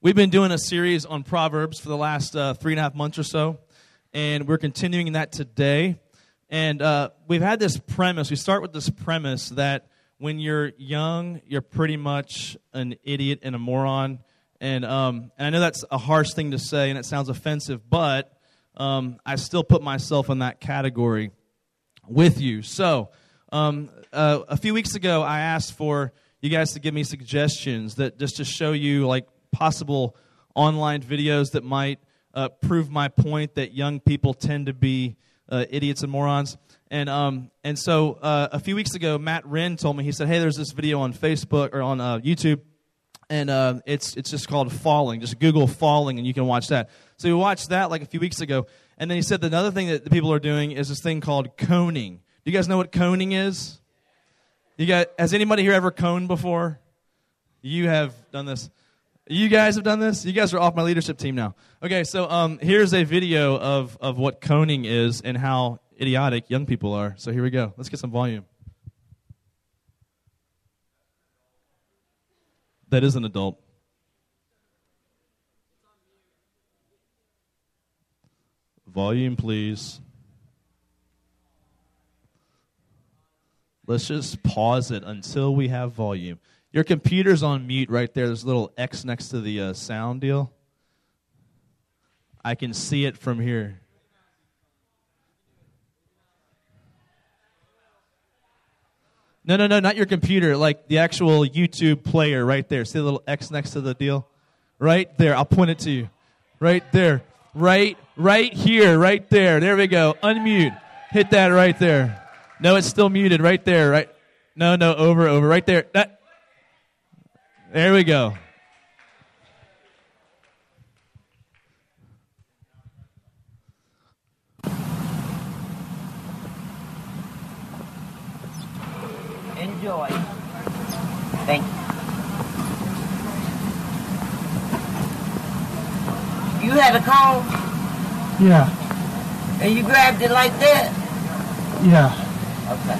We've been doing a series on Proverbs for the last uh, three and a half months or so, and we're continuing that today. And uh, we've had this premise. We start with this premise that when you're young, you're pretty much an idiot and a moron. And, um, and I know that's a harsh thing to say, and it sounds offensive, but um, I still put myself in that category with you. So, um, uh, a few weeks ago, I asked for you guys to give me suggestions that just to show you like possible online videos that might uh, prove my point that young people tend to be uh, idiots and morons. And um, and so uh, a few weeks ago, Matt Wren told me he said, "Hey, there's this video on Facebook or on uh, YouTube, and uh, it's it's just called Falling. Just Google Falling, and you can watch that." So we watched that like a few weeks ago, and then he said another thing that the people are doing is this thing called coning. Do you guys know what coning is? You got has anybody here ever coned before? You have done this. You guys have done this? You guys are off my leadership team now. Okay, so um, here's a video of, of what coning is and how idiotic young people are. So here we go. Let's get some volume. That is an adult. Volume, please. Let's just pause it until we have volume. Your computer's on mute right there. There's a little X next to the uh, sound deal. I can see it from here. No, no, no, not your computer. Like the actual YouTube player right there. See the little X next to the deal? Right there. I'll point it to you. Right there. Right, right here. Right there. There we go. Unmute. Hit that right there. No, it's still muted. Right there. Right. No, no, over, over. Right there. That. There we go. Enjoy. Thank you. You had a cone Yeah, and you grabbed it like that? yeah. Okay.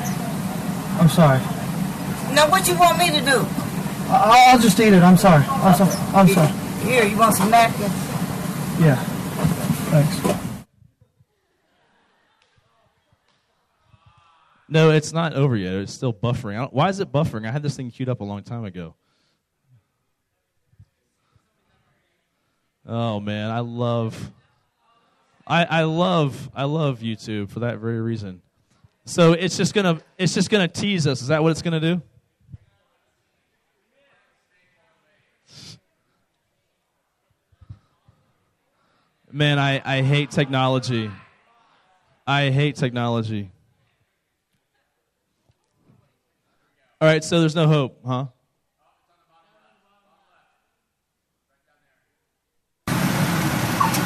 I'm sorry. Now what you want me to do? I- I'll just eat it. I'm sorry. I'm, so- I'm sorry. Here, you want some napkins? Yeah. Thanks. No, it's not over yet. It's still buffering. I don't, why is it buffering? I had this thing queued up a long time ago. Oh man, I love, I, I love, I love YouTube for that very reason. So it's just gonna, it's just gonna tease us. Is that what it's gonna do? Man, I, I hate technology. I hate technology. All right, so there's no hope, huh?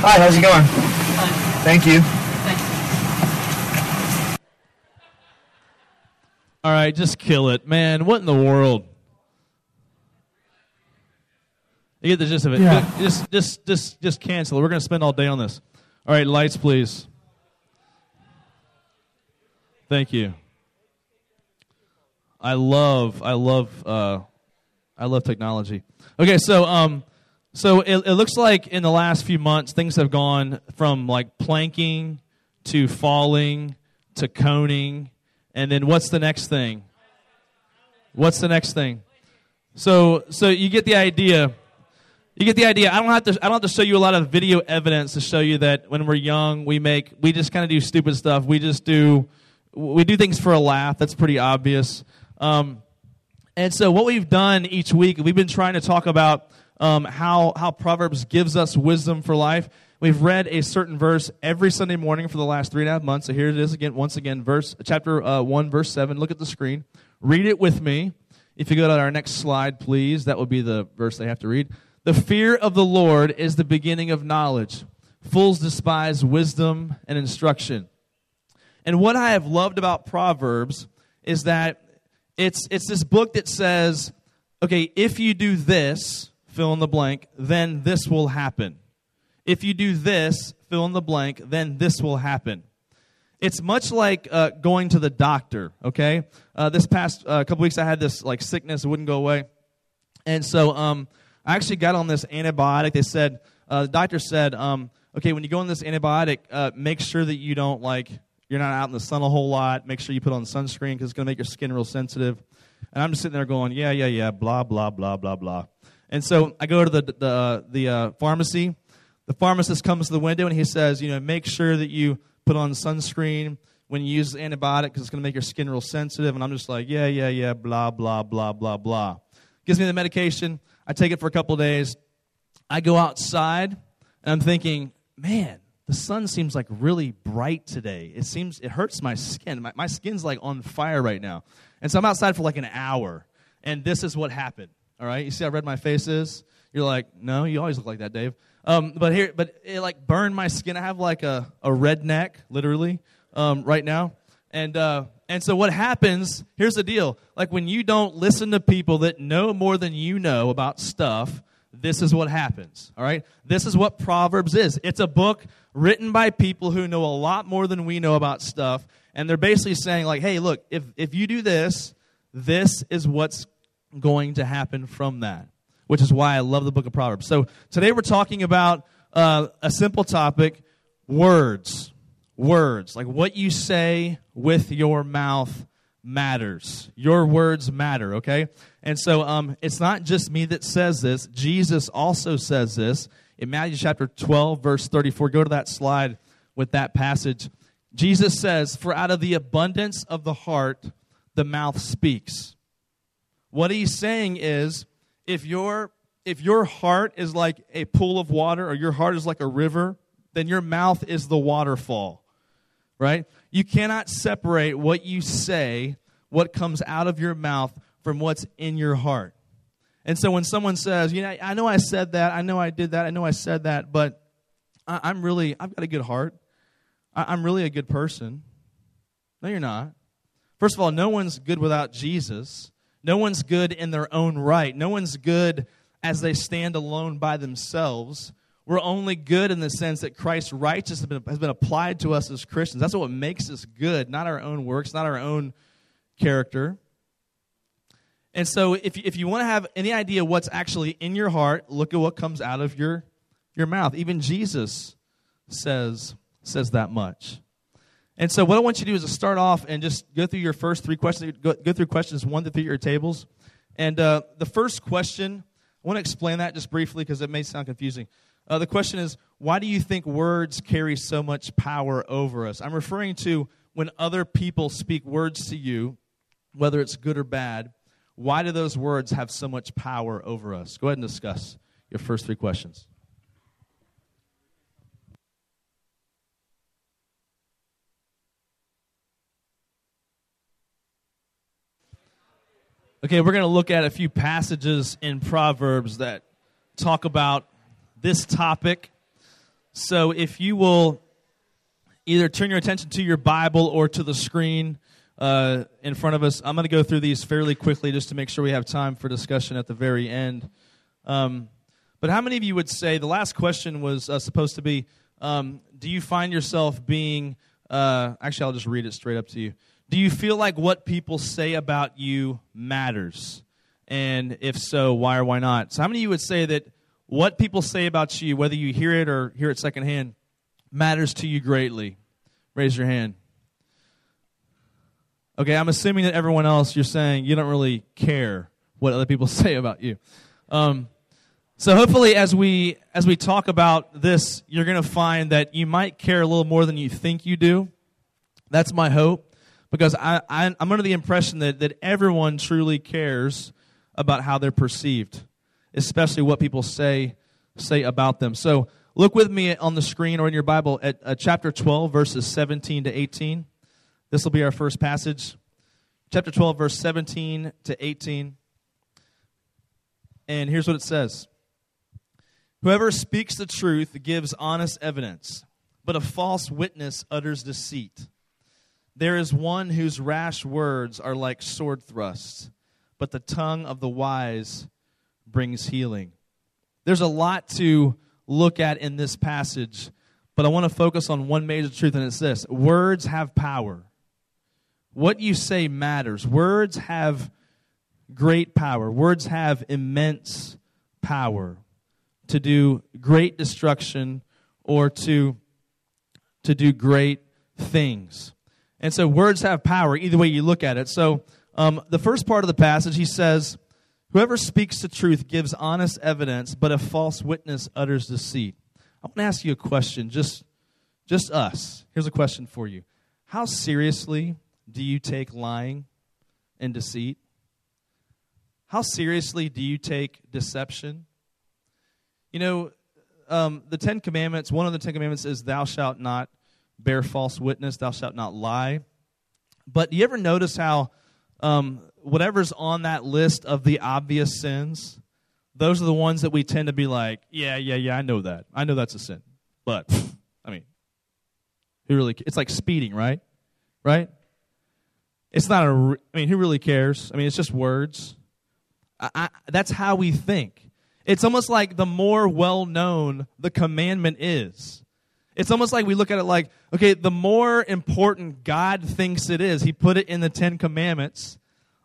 Hi, how's it going? Thank you. All right, just kill it, man. What in the world? You get the gist of it. Yeah. Just, just, just, just cancel it. We're gonna spend all day on this. All right, lights, please. Thank you. I love, I love, uh, I love technology. Okay, so, um, so it, it looks like in the last few months things have gone from like planking to falling to coning, and then what's the next thing? What's the next thing? So, so you get the idea. You get the idea. I don't have to. I don't have to show you a lot of video evidence to show you that when we're young, we make we just kind of do stupid stuff. We just do we do things for a laugh. That's pretty obvious. Um, and so, what we've done each week, we've been trying to talk about um, how how Proverbs gives us wisdom for life. We've read a certain verse every Sunday morning for the last three and a half months. So here it is again, once again, verse chapter uh, one, verse seven. Look at the screen. Read it with me. If you go to our next slide, please, that would be the verse they have to read. The fear of the Lord is the beginning of knowledge. Fools despise wisdom and instruction. And what I have loved about Proverbs is that it's, it's this book that says, okay, if you do this, fill in the blank, then this will happen. If you do this, fill in the blank, then this will happen. It's much like uh, going to the doctor, okay? Uh, this past uh, couple weeks, I had this like sickness, it wouldn't go away. And so um, I actually got on this antibiotic. They said, uh, the doctor said, um, okay, when you go on this antibiotic, uh, make sure that you don't like, you're not out in the sun a whole lot. Make sure you put on sunscreen because it's going to make your skin real sensitive. And I'm just sitting there going, yeah, yeah, yeah, blah, blah, blah, blah, blah. And so I go to the, the, the uh, pharmacy. The pharmacist comes to the window and he says, you know, make sure that you put on sunscreen when you use the antibiotic because it's going to make your skin real sensitive. And I'm just like, yeah, yeah, yeah, blah, blah, blah, blah, blah. Gives me the medication. I take it for a couple days. I go outside and I'm thinking, man, the sun seems like really bright today. It seems, it hurts my skin. My, my skin's like on fire right now. And so I'm outside for like an hour. And this is what happened. All right, you see how red my face is? You're like, no, you always look like that, Dave. Um, but here, but it like burned my skin. I have like a, a red neck, literally, um, right now. And uh, and so what happens? Here's the deal: like when you don't listen to people that know more than you know about stuff, this is what happens. All right, this is what Proverbs is. It's a book written by people who know a lot more than we know about stuff, and they're basically saying like, hey, look, if if you do this, this is what's going to happen from that, which is why I love the book of Proverbs. So today we're talking about uh, a simple topic words. Words. Like what you say with your mouth matters. Your words matter, okay? And so um, it's not just me that says this, Jesus also says this. In Matthew chapter 12, verse 34, go to that slide with that passage. Jesus says, For out of the abundance of the heart, the mouth speaks. What he's saying is if your if your heart is like a pool of water or your heart is like a river, then your mouth is the waterfall. Right? You cannot separate what you say, what comes out of your mouth from what's in your heart. And so when someone says, "You know, I know I said that, I know I did that, I know I said that, but I, am really I've got a good heart. I, I'm really a good person." No, you're not. First of all, no one's good without Jesus. No one's good in their own right. No one's good as they stand alone by themselves. We're only good in the sense that Christ's righteousness has been, applied to us as Christians. That's what makes us good, not our own works, not our own character. And so, if, if you want to have any idea what's actually in your heart, look at what comes out of your, your mouth. Even Jesus says, says that much. And so, what I want you to do is to start off and just go through your first three questions. Go, go through questions one to three your tables. And uh, the first question, I want to explain that just briefly because it may sound confusing. Uh, the question is, why do you think words carry so much power over us? I'm referring to when other people speak words to you, whether it's good or bad. Why do those words have so much power over us? Go ahead and discuss your first three questions. Okay, we're going to look at a few passages in Proverbs that talk about this topic. So if you will either turn your attention to your Bible or to the screen uh, in front of us, I'm going to go through these fairly quickly just to make sure we have time for discussion at the very end. Um, but how many of you would say the last question was uh, supposed to be um, Do you find yourself being, uh, actually, I'll just read it straight up to you. Do you feel like what people say about you matters? And if so, why or why not? So, how many of you would say that what people say about you, whether you hear it or hear it secondhand, matters to you greatly? Raise your hand. Okay, I'm assuming that everyone else, you're saying you don't really care what other people say about you. Um, so hopefully, as we as we talk about this, you're going to find that you might care a little more than you think you do. That's my hope because I, I, am under the impression that, that everyone truly cares about how they're perceived, especially what people say say about them. So look with me on the screen or in your Bible at uh, chapter 12, verses 17 to 18. This will be our first passage. Chapter 12, verse 17 to 18. And here's what it says Whoever speaks the truth gives honest evidence, but a false witness utters deceit. There is one whose rash words are like sword thrusts, but the tongue of the wise brings healing. There's a lot to look at in this passage, but I want to focus on one major truth, and it's this words have power. What you say matters. Words have great power, words have immense power to do great destruction or to, to do great things. And so words have power, either way you look at it. So um, the first part of the passage, he says, Whoever speaks the truth gives honest evidence, but a false witness utters deceit. I want to ask you a question, just, just us. Here's a question for you How seriously do you take lying and deceit? How seriously do you take deception? You know, um, the Ten Commandments, one of the Ten Commandments is, Thou shalt not bear false witness, thou shalt not lie. But do you ever notice how um, whatever's on that list of the obvious sins, those are the ones that we tend to be like, yeah, yeah, yeah, I know that. I know that's a sin. But, I mean, who really, it's like speeding, right? Right? It's not a, I mean, who really cares? I mean, it's just words. I, I, that's how we think. It's almost like the more well known the commandment is, it's almost like we look at it like, okay, the more important God thinks it is, He put it in the Ten Commandments,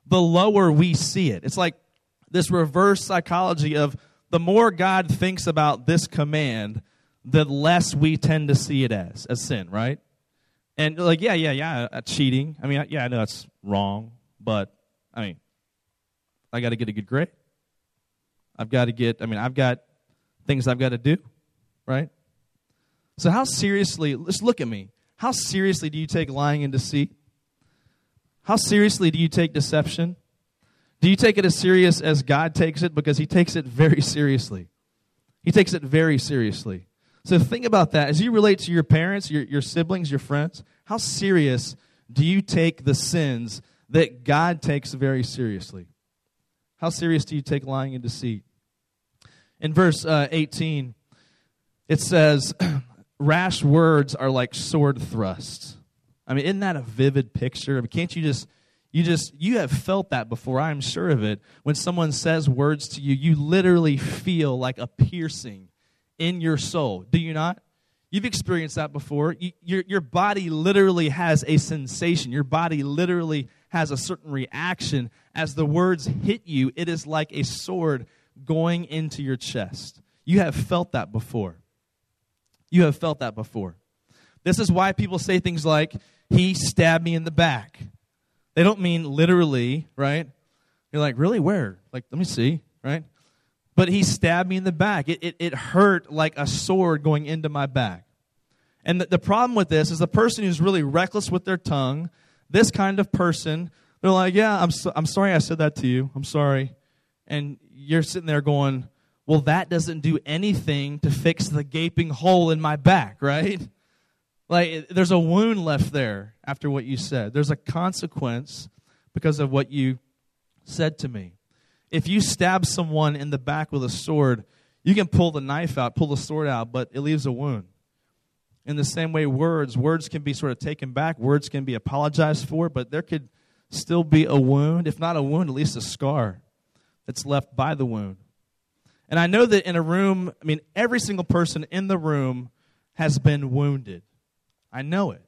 the lower we see it. It's like this reverse psychology of the more God thinks about this command, the less we tend to see it as, as sin, right? And like, yeah, yeah, yeah, uh, cheating. I mean, yeah, I know that's wrong, but I mean, I got to get a good grade. I've got to get, I mean, I've got things I've got to do, right? So, how seriously, let's look at me. How seriously do you take lying and deceit? How seriously do you take deception? Do you take it as serious as God takes it? Because He takes it very seriously. He takes it very seriously. So, think about that. As you relate to your parents, your, your siblings, your friends, how serious do you take the sins that God takes very seriously? How serious do you take lying and deceit? In verse uh, 18, it says, rash words are like sword thrusts. I mean, isn't that a vivid picture? I mean, can't you just you just you have felt that before, I'm sure of it. When someone says words to you, you literally feel like a piercing in your soul. Do you not? You've experienced that before. You, your, your body literally has a sensation. Your body literally has a certain reaction as the words hit you. It is like a sword going into your chest. You have felt that before. You have felt that before. This is why people say things like, he stabbed me in the back. They don't mean literally, right? You're like, really? Where? Like, let me see, right? But he stabbed me in the back. It, it, it hurt like a sword going into my back. And the, the problem with this is the person who's really reckless with their tongue, this kind of person, they're like, yeah, I'm, so, I'm sorry I said that to you. I'm sorry. And you're sitting there going, well, that doesn't do anything to fix the gaping hole in my back, right? Like, there's a wound left there after what you said. There's a consequence because of what you said to me. If you stab someone in the back with a sword, you can pull the knife out, pull the sword out, but it leaves a wound. In the same way, words, words can be sort of taken back, words can be apologized for, but there could still be a wound, if not a wound, at least a scar that's left by the wound. And I know that in a room, I mean, every single person in the room has been wounded. I know it.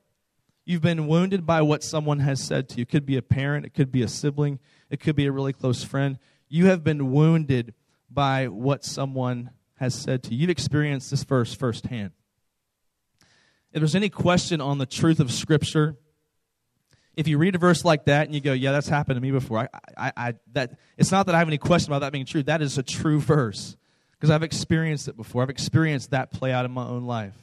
You've been wounded by what someone has said to you. It could be a parent, it could be a sibling, it could be a really close friend. You have been wounded by what someone has said to you. You've experienced this verse firsthand. If there's any question on the truth of Scripture, if you read a verse like that and you go, "Yeah, that's happened to me before," I, I, I, that it's not that I have any question about that being true. That is a true verse because I've experienced it before. I've experienced that play out in my own life.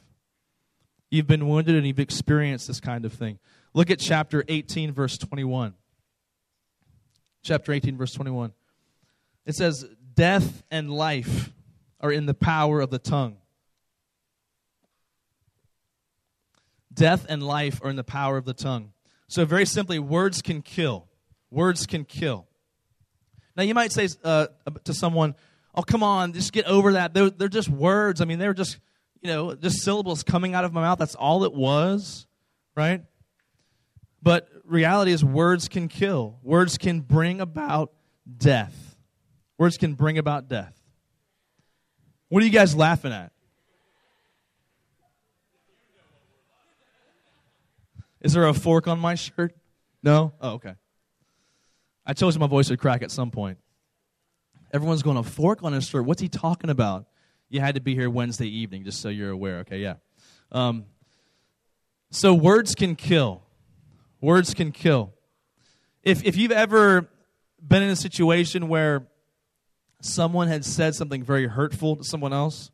You've been wounded and you've experienced this kind of thing. Look at chapter 18, verse 21. Chapter 18, verse 21. It says, Death and life are in the power of the tongue. Death and life are in the power of the tongue. So, very simply, words can kill. Words can kill. Now, you might say uh, to someone, Oh, come on, just get over that. They're, they're just words. I mean, they're just, you know, just syllables coming out of my mouth. That's all it was, right? But reality is, words can kill, words can bring about death. Words can bring about death. What are you guys laughing at? Is there a fork on my shirt? No? Oh, okay. I told you my voice would crack at some point. Everyone's going, a fork on his shirt? What's he talking about? You had to be here Wednesday evening, just so you're aware. Okay, yeah. Um, so words can kill. Words can kill. If, if you've ever been in a situation where someone had said something very hurtful to someone else,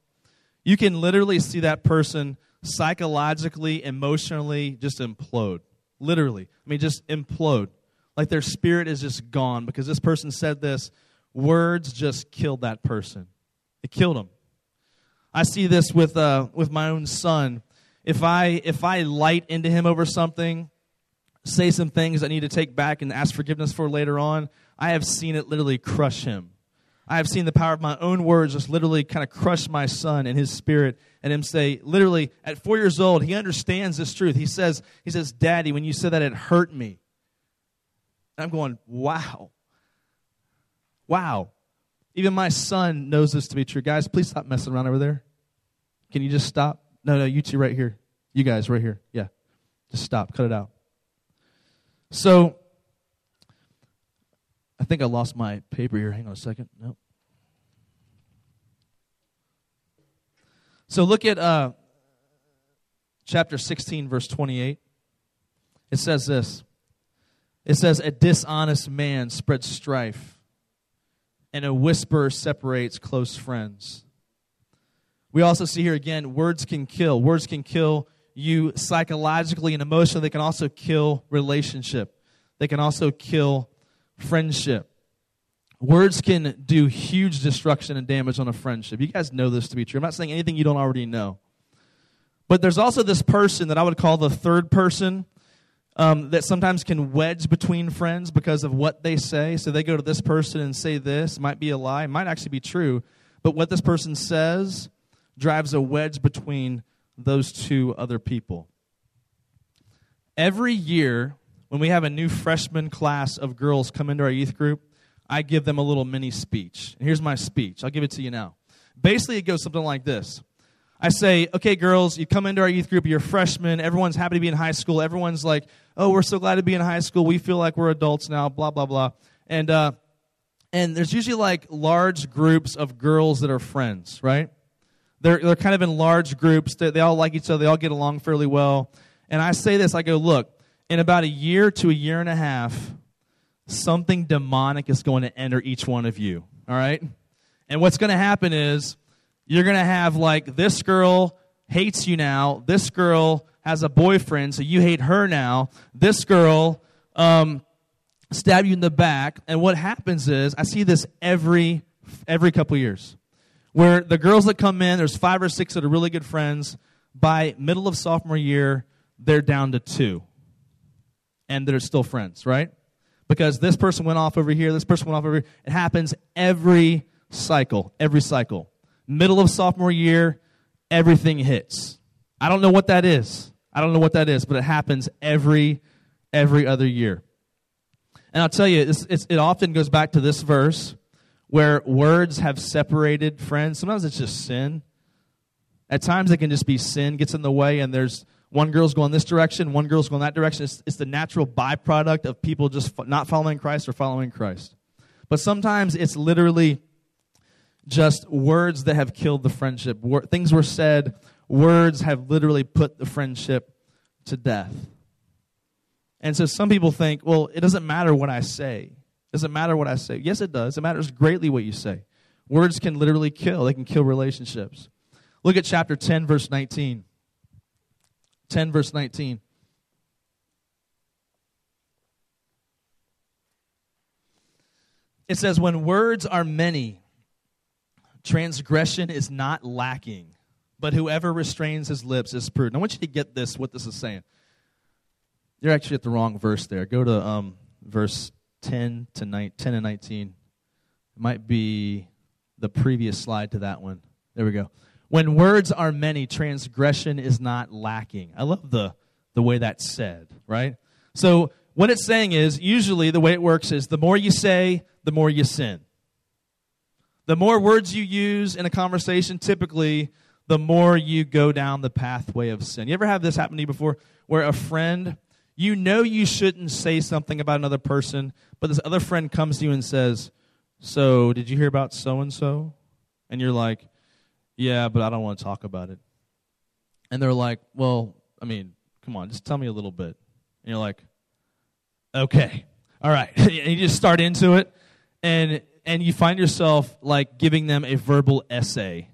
you can literally see that person psychologically, emotionally just implode. Literally. I mean, just implode. Like their spirit is just gone because this person said this. Words just killed that person. It killed him. I see this with, uh, with my own son. If I, if I light into him over something, say some things I need to take back and ask forgiveness for later on, I have seen it literally crush him. I have seen the power of my own words just literally kind of crush my son and his spirit and him say, literally, at four years old, he understands this truth. He says, he says, Daddy, when you said that, it hurt me. And I'm going, wow. Wow. Even my son knows this to be true. Guys, please stop messing around over there. Can you just stop? No, no, you two right here. You guys right here. Yeah. Just stop. Cut it out. So, think I lost my paper here. Hang on a second. Nope. So look at uh, chapter 16, verse 28. It says this It says, A dishonest man spreads strife, and a whisper separates close friends. We also see here again, words can kill. Words can kill you psychologically and emotionally. They can also kill relationship. They can also kill friendship. Words can do huge destruction and damage on a friendship. You guys know this to be true. I'm not saying anything you don't already know. But there's also this person that I would call the third person um, that sometimes can wedge between friends because of what they say. So they go to this person and say this. Might be a lie, might actually be true. But what this person says drives a wedge between those two other people. Every year, when we have a new freshman class of girls come into our youth group, I give them a little mini speech. And here's my speech. I'll give it to you now. Basically, it goes something like this. I say, okay, girls, you come into our youth group, you're freshmen, everyone's happy to be in high school, everyone's like, oh, we're so glad to be in high school, we feel like we're adults now, blah, blah, blah. And, uh, and there's usually like large groups of girls that are friends, right? They're, they're kind of in large groups, they, they all like each other, they all get along fairly well. And I say this, I go, look, in about a year to a year and a half, something demonic is going to enter each one of you. All right? And what's going to happen is you're going to have like this girl hates you now. This girl has a boyfriend, so you hate her now. This girl um, stab you in the back. And what happens is I see this every every couple years, where the girls that come in, there's five or six that are really good friends. By middle of sophomore year, they're down to two, and they're still friends, right? because this person went off over here, this person went off over here. It happens every cycle, every cycle. Middle of sophomore year, everything hits. I don't know what that is. I don't know what that is, but it happens every every other year. And I'll tell you, it's, it's, it often goes back to this verse where words have separated friends. Sometimes it's just sin. At times it can just be sin gets in the way, and there's one girl's going this direction, one girl's going that direction. It's, it's the natural byproduct of people just not following Christ or following Christ. But sometimes it's literally just words that have killed the friendship. Wor- things were said, words have literally put the friendship to death. And so some people think, well, it doesn't matter what I say. It doesn't matter what I say. Yes, it does. It matters greatly what you say. Words can literally kill, they can kill relationships. Look at chapter 10, verse 19. 10, verse 19. It says, When words are many, transgression is not lacking, but whoever restrains his lips is prudent. I want you to get this, what this is saying. You're actually at the wrong verse there. Go to um, verse 10 to 9, 10 and 19. It might be the previous slide to that one. There we go. When words are many, transgression is not lacking. I love the, the way that's said, right? So, what it's saying is usually the way it works is the more you say, the more you sin. The more words you use in a conversation, typically, the more you go down the pathway of sin. You ever have this happen to you before where a friend, you know you shouldn't say something about another person, but this other friend comes to you and says, So, did you hear about so and so? And you're like, Yeah, but I don't want to talk about it. And they're like, Well, I mean, come on, just tell me a little bit. And you're like, Okay, all right. and you just start into it, and and you find yourself like giving them a verbal essay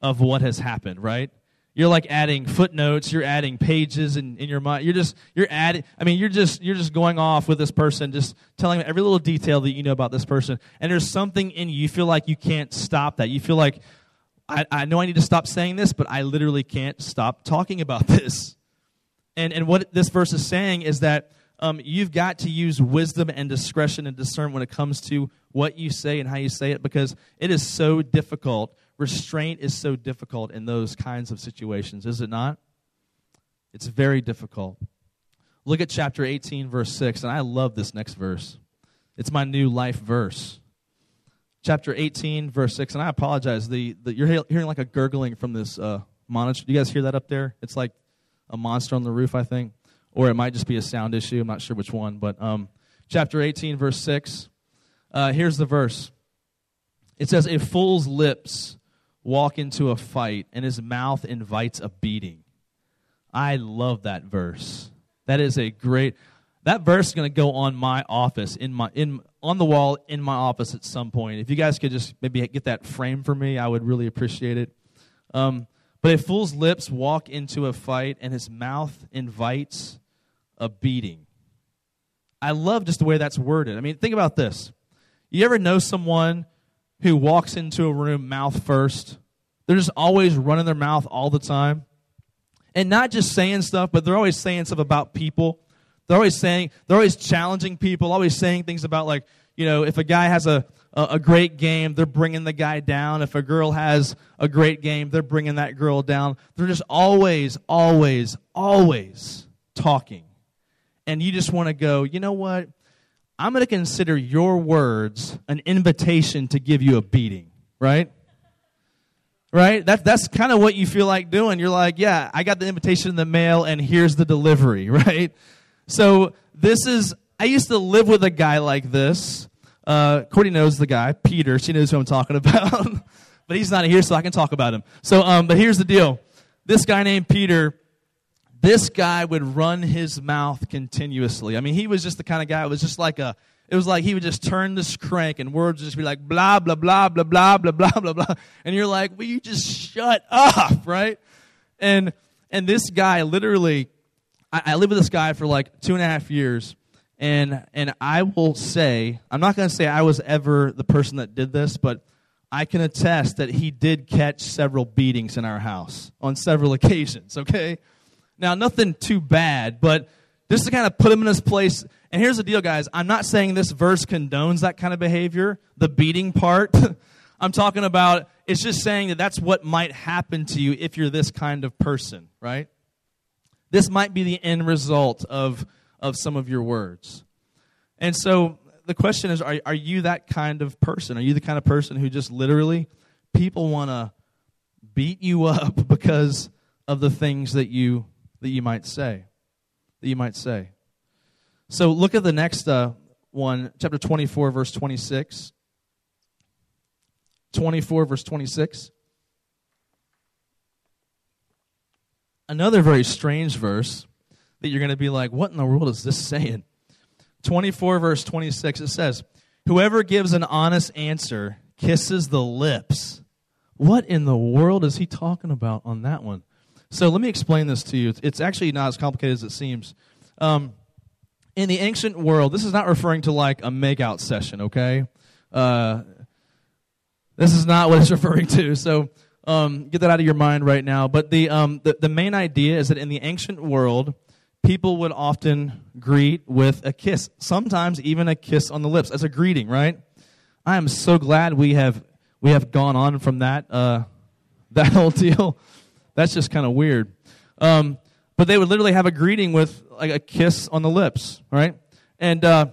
of what has happened, right? You're like adding footnotes, you're adding pages in, in your mind. You're just you're adding I mean, you're just you're just going off with this person, just telling them every little detail that you know about this person. And there's something in you, you feel like you can't stop that. You feel like I, I know I need to stop saying this, but I literally can't stop talking about this. And and what this verse is saying is that um, you've got to use wisdom and discretion and discern when it comes to what you say and how you say it because it is so difficult. Restraint is so difficult in those kinds of situations, is it not? It's very difficult. Look at chapter 18, verse 6, and I love this next verse. It's my new life verse. Chapter 18, verse 6, and I apologize. The, the You're hearing like a gurgling from this uh, monitor. Do you guys hear that up there? It's like a monster on the roof, I think or it might just be a sound issue. I'm not sure which one. But um, chapter 18, verse 6, uh, here's the verse. It says, A fool's lips walk into a fight, and his mouth invites a beating. I love that verse. That is a great. That verse is going to go on my office in my in on the wall in my office at some point. If you guys could just maybe get that frame for me, I would really appreciate it. Um, but a fool's lips walk into a fight, and his mouth invites a beating. I love just the way that's worded. I mean, think about this. You ever know someone who walks into a room mouth first? They're just always running their mouth all the time. And not just saying stuff, but they're always saying stuff about people. They're always saying, they're always challenging people, always saying things about, like, you know, if a guy has a, a, a great game, they're bringing the guy down. If a girl has a great game, they're bringing that girl down. They're just always, always, always talking and you just want to go, you know what? I'm going to consider your words an invitation to give you a beating, right? Right? That, that's kind of what you feel like doing. You're like, yeah, I got the invitation in the mail, and here's the delivery, right? So this is, I used to live with a guy like this. Uh, Courtney knows the guy, Peter. She knows who I'm talking about. but he's not here, so I can talk about him. So, um, but here's the deal. This guy named Peter, this guy would run his mouth continuously. I mean, he was just the kind of guy, it was just like a, it was like he would just turn this crank and words would just be like blah, blah, blah, blah, blah, blah, blah, blah, blah. And you're like, will you just shut up, right? And, and this guy literally, I, I lived with this guy for like two and a half years. And, and I will say, I'm not going to say I was ever the person that did this, but I can attest that he did catch several beatings in our house on several occasions, okay? Now, nothing too bad, but just to kind of put him in his place. And here's the deal, guys. I'm not saying this verse condones that kind of behavior, the beating part. I'm talking about it's just saying that that's what might happen to you if you're this kind of person, right? This might be the end result of, of some of your words. And so the question is are, are you that kind of person? Are you the kind of person who just literally people want to beat you up because of the things that you that you might say. That you might say. So look at the next uh, one, chapter 24, verse 26. 24, verse 26. Another very strange verse that you're going to be like, what in the world is this saying? 24, verse 26, it says, Whoever gives an honest answer kisses the lips. What in the world is he talking about on that one? So let me explain this to you. It's actually not as complicated as it seems. Um, in the ancient world, this is not referring to like a makeout session, okay? Uh, this is not what it's referring to. So um, get that out of your mind right now. But the, um, the, the main idea is that in the ancient world, people would often greet with a kiss, sometimes even a kiss on the lips as a greeting, right? I am so glad we have we have gone on from that uh, that whole deal. That's just kind of weird. Um, but they would literally have a greeting with like a kiss on the lips, right? And uh,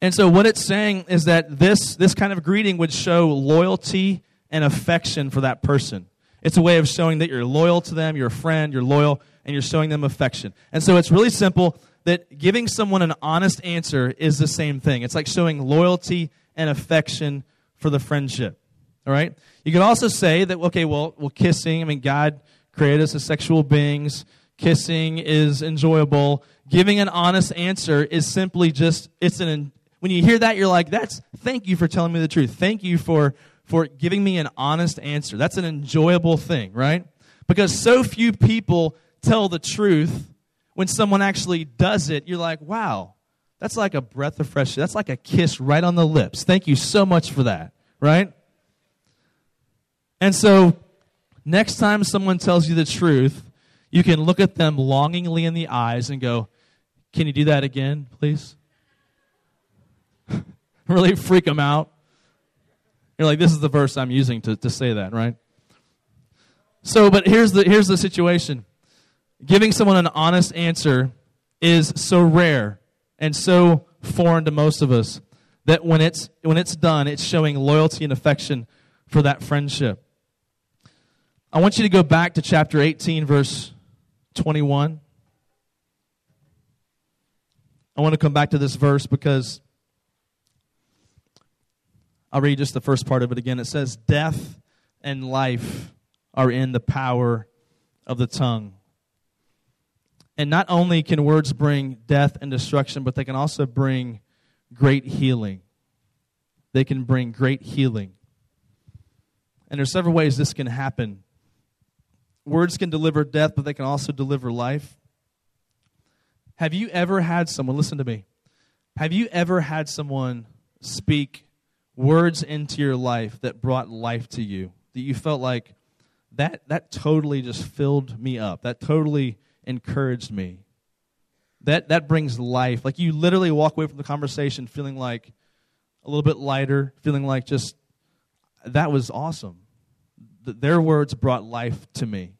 and so what it's saying is that this this kind of greeting would show loyalty and affection for that person. It's a way of showing that you're loyal to them, you're a friend, you're loyal, and you're showing them affection. And so it's really simple that giving someone an honest answer is the same thing. It's like showing loyalty and affection for the friendship. All right? You could also say that, okay, well, well, kissing, I mean, God created us as sexual beings. Kissing is enjoyable. Giving an honest answer is simply just, it's an, when you hear that, you're like, that's, thank you for telling me the truth. Thank you for, for giving me an honest answer. That's an enjoyable thing, right? Because so few people tell the truth when someone actually does it, you're like, wow, that's like a breath of fresh air. That's like a kiss right on the lips. Thank you so much for that, right? And so, next time someone tells you the truth, you can look at them longingly in the eyes and go, Can you do that again, please? really freak them out. You're like, This is the verse I'm using to, to say that, right? So, but here's the, here's the situation giving someone an honest answer is so rare and so foreign to most of us that when it's, when it's done, it's showing loyalty and affection for that friendship. I want you to go back to chapter 18, verse 21. I want to come back to this verse because I'll read just the first part of it again. It says, Death and life are in the power of the tongue. And not only can words bring death and destruction, but they can also bring great healing. They can bring great healing. And there's several ways this can happen. Words can deliver death, but they can also deliver life. Have you ever had someone, listen to me, have you ever had someone speak words into your life that brought life to you? That you felt like that, that totally just filled me up. That totally encouraged me. That, that brings life. Like you literally walk away from the conversation feeling like a little bit lighter, feeling like just, that was awesome. Their words brought life to me.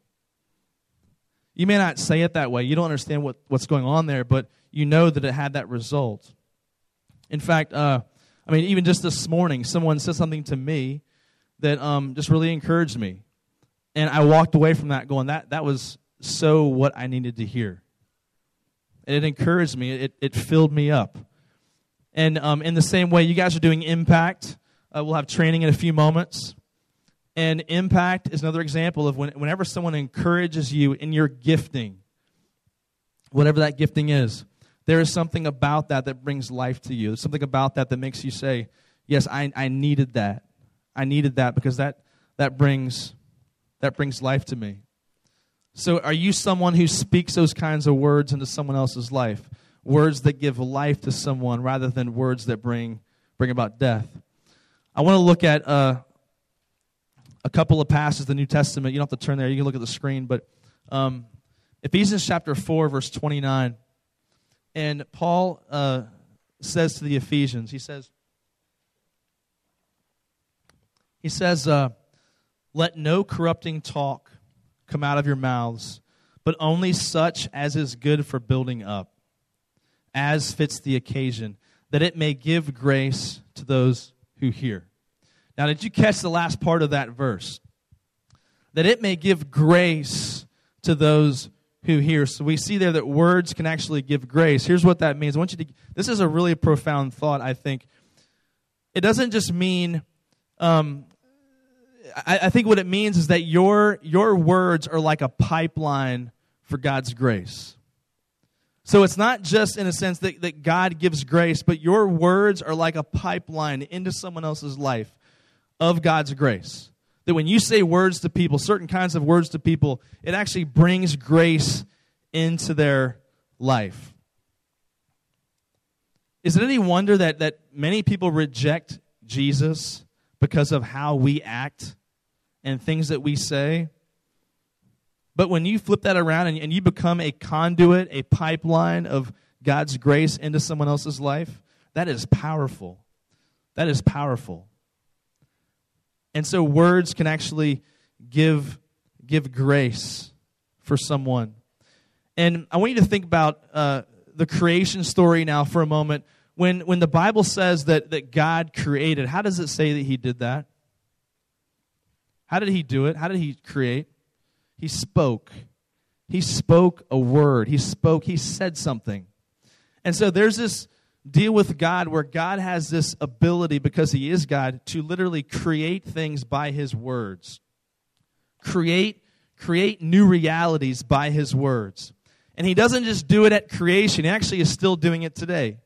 You may not say it that way. You don't understand what, what's going on there, but you know that it had that result. In fact, uh, I mean, even just this morning, someone said something to me that um, just really encouraged me. And I walked away from that going, that, that was so what I needed to hear. And it encouraged me, it, it filled me up. And um, in the same way, you guys are doing Impact. Uh, we'll have training in a few moments. And Impact is another example of when, whenever someone encourages you in your gifting, whatever that gifting is, there is something about that that brings life to you. There's something about that that makes you say, Yes, I, I needed that. I needed that because that, that, brings, that brings life to me. So, are you someone who speaks those kinds of words into someone else's life? Words that give life to someone rather than words that bring, bring about death. I want to look at uh, a couple of passages of the New Testament. You don't have to turn there, you can look at the screen. But um, Ephesians chapter 4, verse 29. And Paul uh, says to the Ephesians, he says, he says, uh, let no corrupting talk come out of your mouths, but only such as is good for building up, as fits the occasion, that it may give grace to those who hear. Now, did you catch the last part of that verse? That it may give grace to those who hear. So we see there that words can actually give grace. Here's what that means. I want you to, this is a really profound thought, I think. It doesn't just mean um, I, I think what it means is that your, your words are like a pipeline for God's grace. So it's not just in a sense that, that God gives grace, but your words are like a pipeline into someone else's life of God's grace. That when you say words to people, certain kinds of words to people, it actually brings grace into their life. Is it any wonder that, that many people reject Jesus because of how we act and things that we say. But when you flip that around and, and you become a conduit, a pipeline of God's grace into someone else's life, that is powerful. That is powerful. And so words can actually give, give grace for someone. And I want you to think about uh, the creation story now for a moment when, when the Bible says that, that God created, how does it say that He did that? How did He do it? How did He create? He spoke. He spoke a word. He spoke, He said something. And so there's this, deal with God where God has this ability, because He is God, to literally create things by His words. Create, create new realities by His words. And He doesn't just do it at creation, He actually is still doing it today.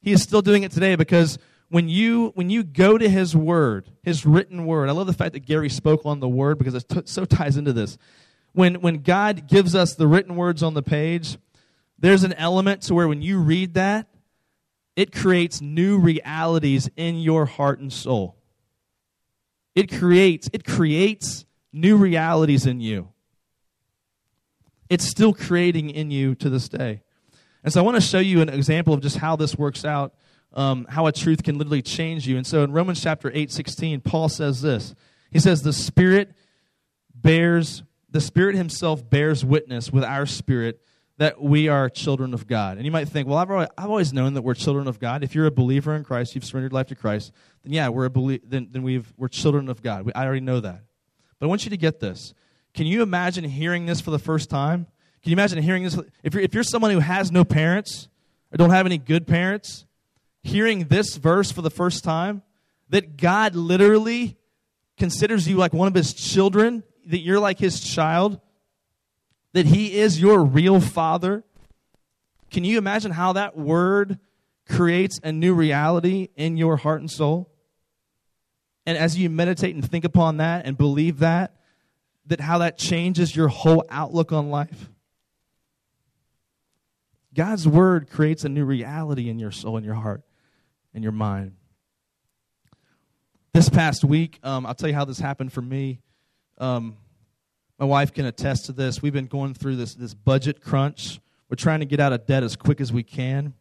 He is still doing it today because when you when you go to his word his written word i love the fact that gary spoke on the word because it t- so ties into this when when god gives us the written words on the page there's an element to where when you read that it creates new realities in your heart and soul it creates it creates new realities in you it's still creating in you to this day and so I want to show you an example of just how this works out, um, how a truth can literally change you. And so in Romans chapter 8, 16, Paul says this. He says, The Spirit bears, the Spirit Himself bears witness with our spirit that we are children of God. And you might think, well, I've always, I've always known that we're children of God. If you're a believer in Christ, you've surrendered life to Christ, then yeah, we're a belie- then, then we've, we're children of God. We, I already know that. But I want you to get this. Can you imagine hearing this for the first time? Can you imagine hearing this? If you're, if you're someone who has no parents or don't have any good parents, hearing this verse for the first time, that God literally considers you like one of his children, that you're like his child, that he is your real father. Can you imagine how that word creates a new reality in your heart and soul? And as you meditate and think upon that and believe that, that how that changes your whole outlook on life. God's word creates a new reality in your soul, in your heart, in your mind. This past week, um, I'll tell you how this happened for me. Um, my wife can attest to this. We've been going through this, this budget crunch. We're trying to get out of debt as quick as we can,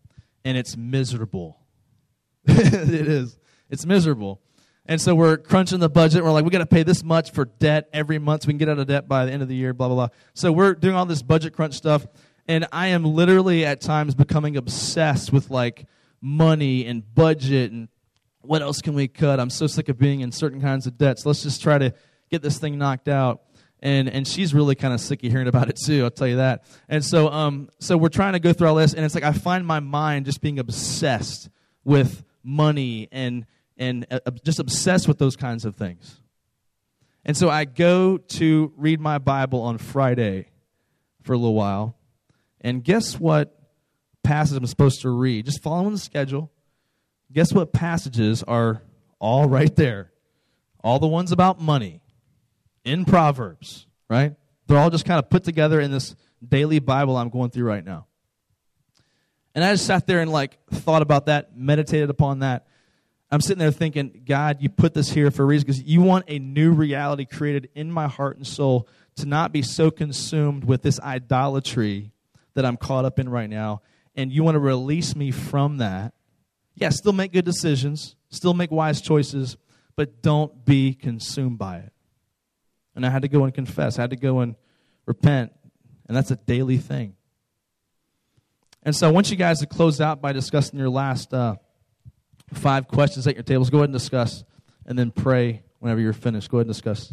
and it's miserable. it is. It's miserable. And so we're crunching the budget. We're like, we got to pay this much for debt every month so we can get out of debt by the end of the year, blah, blah, blah. So we're doing all this budget crunch stuff and I am literally at times becoming obsessed with like money and budget and what else can we cut? I'm so sick of being in certain kinds of debts. Let's just try to get this thing knocked out. And and she's really kind of sick of hearing about it too. I'll tell you that. And so um so we're trying to go through all this, and it's like I find my mind just being obsessed with money and and uh, just obsessed with those kinds of things. And so I go to read my Bible on Friday for a little while, and guess what passage I'm supposed to read? Just following the schedule. Guess what passages are all right there? All the ones about money in Proverbs, right? They're all just kind of put together in this daily Bible I'm going through right now. And I just sat there and like thought about that, meditated upon that. I'm sitting there thinking, God, you put this here for a reason because you want a new reality created in my heart and soul to not be so consumed with this idolatry that I'm caught up in right now, and you want to release me from that, yeah, still make good decisions, still make wise choices, but don't be consumed by it. And I had to go and confess, I had to go and repent, and that's a daily thing. And so I want you guys to close out by discussing your last uh, five questions at your tables. Go ahead and discuss, and then pray whenever you're finished. Go ahead and discuss.